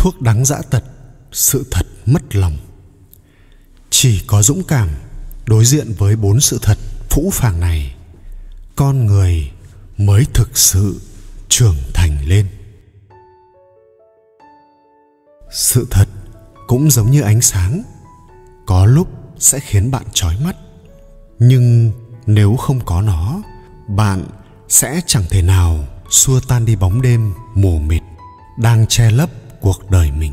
thuốc đắng dã tật, sự thật mất lòng. Chỉ có dũng cảm đối diện với bốn sự thật phũ phàng này, con người mới thực sự trưởng thành lên. Sự thật cũng giống như ánh sáng, có lúc sẽ khiến bạn trói mắt, nhưng nếu không có nó, bạn sẽ chẳng thể nào xua tan đi bóng đêm mù mịt đang che lấp cuộc đời mình.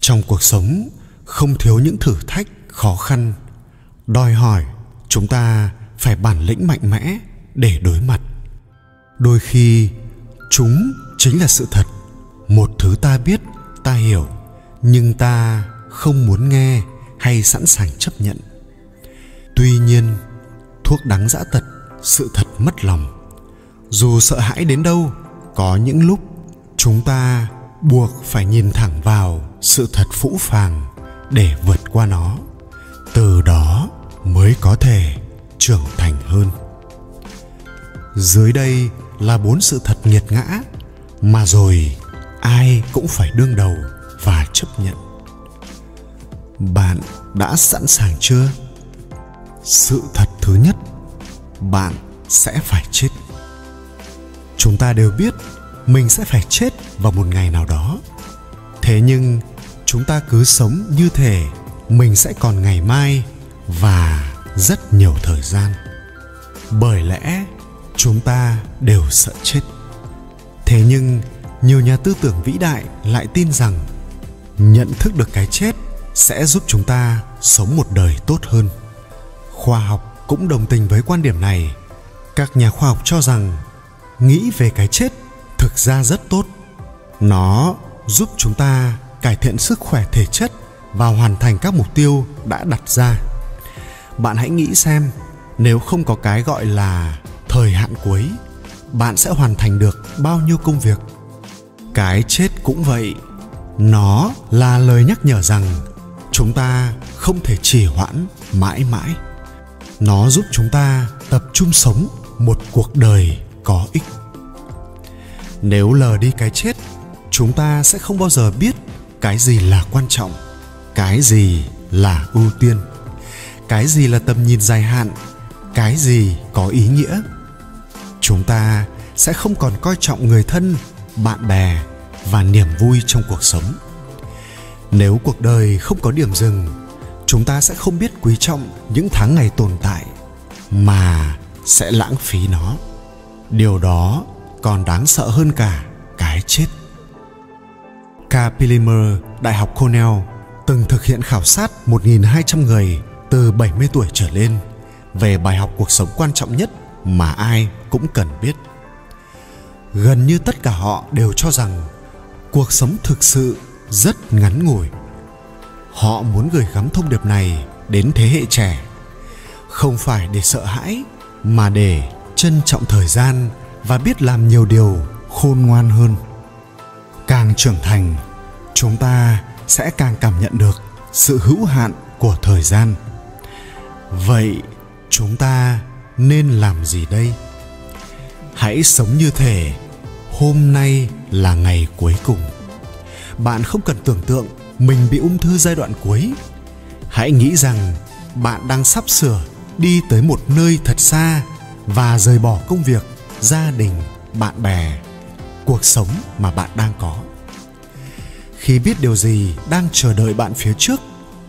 Trong cuộc sống, không thiếu những thử thách, khó khăn. Đòi hỏi chúng ta phải bản lĩnh mạnh mẽ để đối mặt. Đôi khi, chúng chính là sự thật. Một thứ ta biết, ta hiểu, nhưng ta không muốn nghe hay sẵn sàng chấp nhận. Tuy nhiên, thuốc đắng dã tật, sự thật mất lòng. Dù sợ hãi đến đâu, có những lúc chúng ta buộc phải nhìn thẳng vào sự thật phũ phàng để vượt qua nó. Từ đó mới có thể trưởng thành hơn. Dưới đây là bốn sự thật nghiệt ngã mà rồi ai cũng phải đương đầu và chấp nhận. Bạn đã sẵn sàng chưa? Sự thật thứ nhất, bạn sẽ phải chết. Chúng ta đều biết mình sẽ phải chết vào một ngày nào đó. Thế nhưng, chúng ta cứ sống như thể mình sẽ còn ngày mai và rất nhiều thời gian. Bởi lẽ, chúng ta đều sợ chết. Thế nhưng, nhiều nhà tư tưởng vĩ đại lại tin rằng nhận thức được cái chết sẽ giúp chúng ta sống một đời tốt hơn. Khoa học cũng đồng tình với quan điểm này. Các nhà khoa học cho rằng nghĩ về cái chết thực ra rất tốt. Nó giúp chúng ta cải thiện sức khỏe thể chất và hoàn thành các mục tiêu đã đặt ra. Bạn hãy nghĩ xem, nếu không có cái gọi là thời hạn cuối, bạn sẽ hoàn thành được bao nhiêu công việc? Cái chết cũng vậy. Nó là lời nhắc nhở rằng chúng ta không thể trì hoãn mãi mãi. Nó giúp chúng ta tập trung sống một cuộc đời có ích nếu lờ đi cái chết, chúng ta sẽ không bao giờ biết cái gì là quan trọng, cái gì là ưu tiên, cái gì là tầm nhìn dài hạn, cái gì có ý nghĩa. Chúng ta sẽ không còn coi trọng người thân, bạn bè và niềm vui trong cuộc sống. Nếu cuộc đời không có điểm dừng, chúng ta sẽ không biết quý trọng những tháng ngày tồn tại mà sẽ lãng phí nó. Điều đó còn đáng sợ hơn cả cái chết Capilimer, Đại học Cornell từng thực hiện khảo sát 1.200 người từ 70 tuổi trở lên về bài học cuộc sống quan trọng nhất mà ai cũng cần biết. Gần như tất cả họ đều cho rằng cuộc sống thực sự rất ngắn ngủi. Họ muốn gửi gắm thông điệp này đến thế hệ trẻ, không phải để sợ hãi mà để trân trọng thời gian và biết làm nhiều điều khôn ngoan hơn. Càng trưởng thành, chúng ta sẽ càng cảm nhận được sự hữu hạn của thời gian. Vậy chúng ta nên làm gì đây? Hãy sống như thể hôm nay là ngày cuối cùng. Bạn không cần tưởng tượng mình bị ung thư giai đoạn cuối. Hãy nghĩ rằng bạn đang sắp sửa đi tới một nơi thật xa và rời bỏ công việc gia đình, bạn bè, cuộc sống mà bạn đang có. Khi biết điều gì đang chờ đợi bạn phía trước,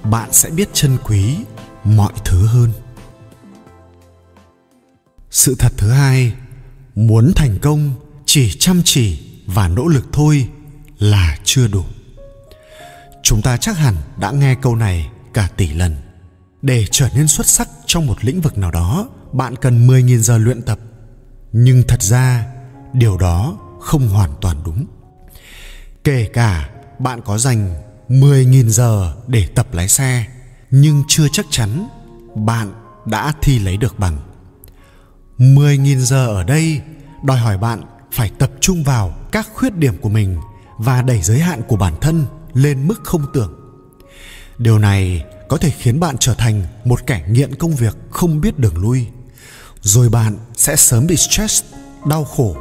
bạn sẽ biết trân quý mọi thứ hơn. Sự thật thứ hai, muốn thành công chỉ chăm chỉ và nỗ lực thôi là chưa đủ. Chúng ta chắc hẳn đã nghe câu này cả tỷ lần. Để trở nên xuất sắc trong một lĩnh vực nào đó, bạn cần 10.000 giờ luyện tập nhưng thật ra, điều đó không hoàn toàn đúng. Kể cả bạn có dành 10.000 giờ để tập lái xe, nhưng chưa chắc chắn bạn đã thi lấy được bằng. 10.000 giờ ở đây đòi hỏi bạn phải tập trung vào các khuyết điểm của mình và đẩy giới hạn của bản thân lên mức không tưởng. Điều này có thể khiến bạn trở thành một kẻ nghiện công việc không biết đường lui rồi bạn sẽ sớm bị stress, đau khổ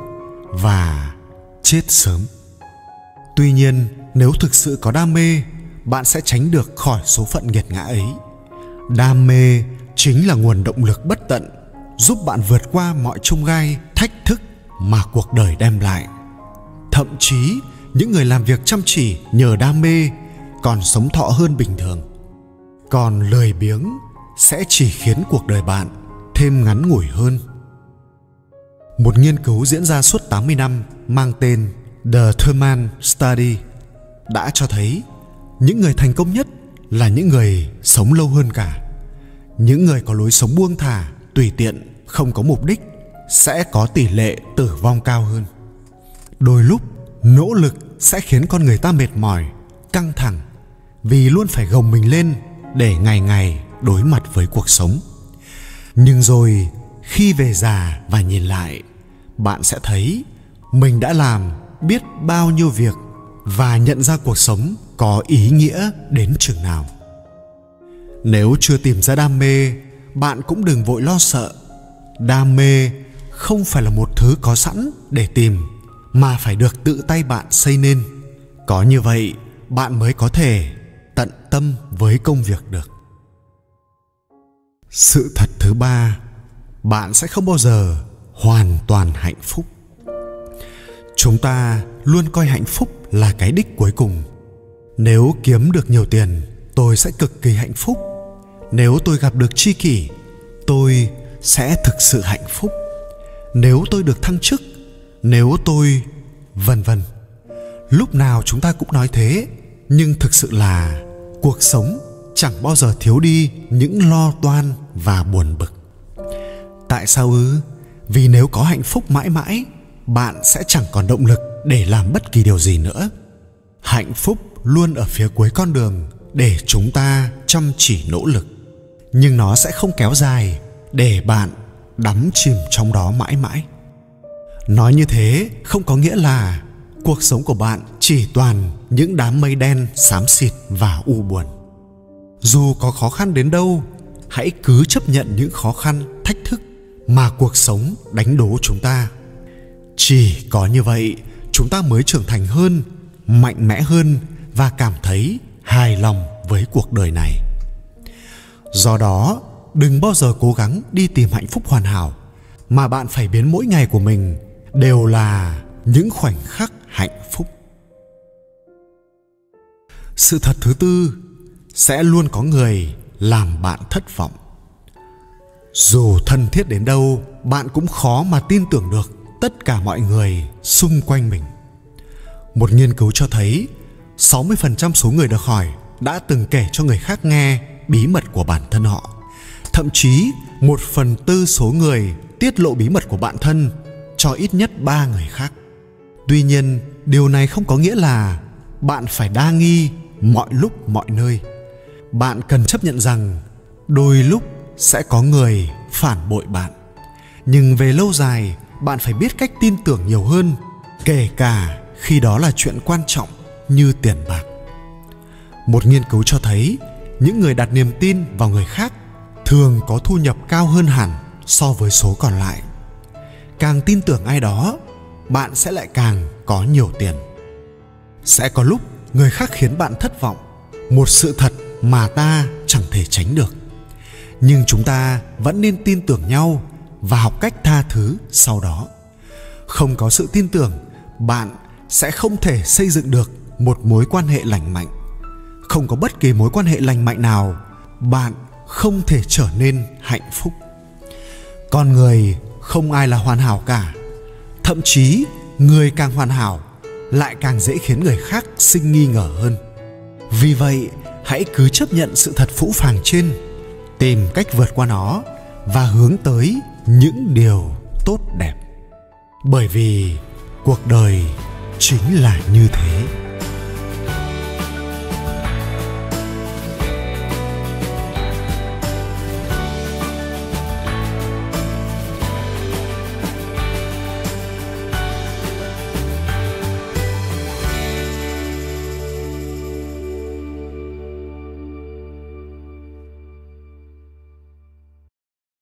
và chết sớm. Tuy nhiên, nếu thực sự có đam mê, bạn sẽ tránh được khỏi số phận nghiệt ngã ấy. Đam mê chính là nguồn động lực bất tận, giúp bạn vượt qua mọi chông gai, thách thức mà cuộc đời đem lại. Thậm chí, những người làm việc chăm chỉ nhờ đam mê còn sống thọ hơn bình thường. Còn lười biếng sẽ chỉ khiến cuộc đời bạn thêm ngắn ngủi hơn một nghiên cứu diễn ra suốt 80 năm mang tên The Thurman Study đã cho thấy những người thành công nhất là những người sống lâu hơn cả. Những người có lối sống buông thả, tùy tiện, không có mục đích sẽ có tỷ lệ tử vong cao hơn. Đôi lúc, nỗ lực sẽ khiến con người ta mệt mỏi, căng thẳng vì luôn phải gồng mình lên để ngày ngày đối mặt với cuộc sống. Nhưng rồi khi về già và nhìn lại, bạn sẽ thấy mình đã làm biết bao nhiêu việc và nhận ra cuộc sống có ý nghĩa đến chừng nào. Nếu chưa tìm ra đam mê bạn cũng đừng vội lo sợ. Đam mê không phải là một thứ có sẵn để tìm mà phải được tự tay bạn xây nên. Có như vậy bạn mới có thể tận tâm với công việc được. Sự thật thứ ba, bạn sẽ không bao giờ hoàn toàn hạnh phúc. Chúng ta luôn coi hạnh phúc là cái đích cuối cùng. Nếu kiếm được nhiều tiền, tôi sẽ cực kỳ hạnh phúc. Nếu tôi gặp được tri kỷ, tôi sẽ thực sự hạnh phúc. Nếu tôi được thăng chức, nếu tôi, vân vân. Lúc nào chúng ta cũng nói thế, nhưng thực sự là cuộc sống chẳng bao giờ thiếu đi những lo toan và buồn bực. Tại sao ư? Vì nếu có hạnh phúc mãi mãi, bạn sẽ chẳng còn động lực để làm bất kỳ điều gì nữa. Hạnh phúc luôn ở phía cuối con đường để chúng ta chăm chỉ nỗ lực. Nhưng nó sẽ không kéo dài để bạn đắm chìm trong đó mãi mãi. Nói như thế không có nghĩa là cuộc sống của bạn chỉ toàn những đám mây đen xám xịt và u buồn. Dù có khó khăn đến đâu hãy cứ chấp nhận những khó khăn, thách thức mà cuộc sống đánh đố chúng ta. Chỉ có như vậy, chúng ta mới trưởng thành hơn, mạnh mẽ hơn và cảm thấy hài lòng với cuộc đời này. Do đó, đừng bao giờ cố gắng đi tìm hạnh phúc hoàn hảo mà bạn phải biến mỗi ngày của mình đều là những khoảnh khắc hạnh phúc. Sự thật thứ tư, sẽ luôn có người làm bạn thất vọng dù thân thiết đến đâu bạn cũng khó mà tin tưởng được tất cả mọi người xung quanh mình. Một nghiên cứu cho thấy 60% số người được hỏi đã từng kể cho người khác nghe bí mật của bản thân họ. Thậm chí một phần tư số người tiết lộ bí mật của bản thân cho ít nhất ba người khác. Tuy nhiên, điều này không có nghĩa là bạn phải đa nghi mọi lúc mọi nơi. Bạn cần chấp nhận rằng đôi lúc sẽ có người phản bội bạn. Nhưng về lâu dài, bạn phải biết cách tin tưởng nhiều hơn kể cả khi đó là chuyện quan trọng như tiền bạc. Một nghiên cứu cho thấy những người đặt niềm tin vào người khác thường có thu nhập cao hơn hẳn so với số còn lại. Càng tin tưởng ai đó bạn sẽ lại càng có nhiều tiền. Sẽ có lúc người khác khiến bạn thất vọng. Một sự thật mà ta chẳng thể tránh được. Nhưng chúng ta vẫn nên tin tưởng nhau và học cách tha thứ sau đó. Không có sự tin tưởng, bạn sẽ không thể xây dựng được một mối quan hệ lành mạnh. Không có bất kỳ mối quan hệ lành mạnh nào, bạn không thể trở nên hạnh phúc. Con người không ai là hoàn hảo cả. Thậm chí, người càng hoàn hảo, lại càng dễ khiến người khác sinh nghi ngờ hơn. Vì vậy hãy cứ chấp nhận sự thật phũ phàng trên, tìm cách vượt qua nó và hướng tới những điều tốt đẹp. Bởi vì cuộc đời chính là như thế.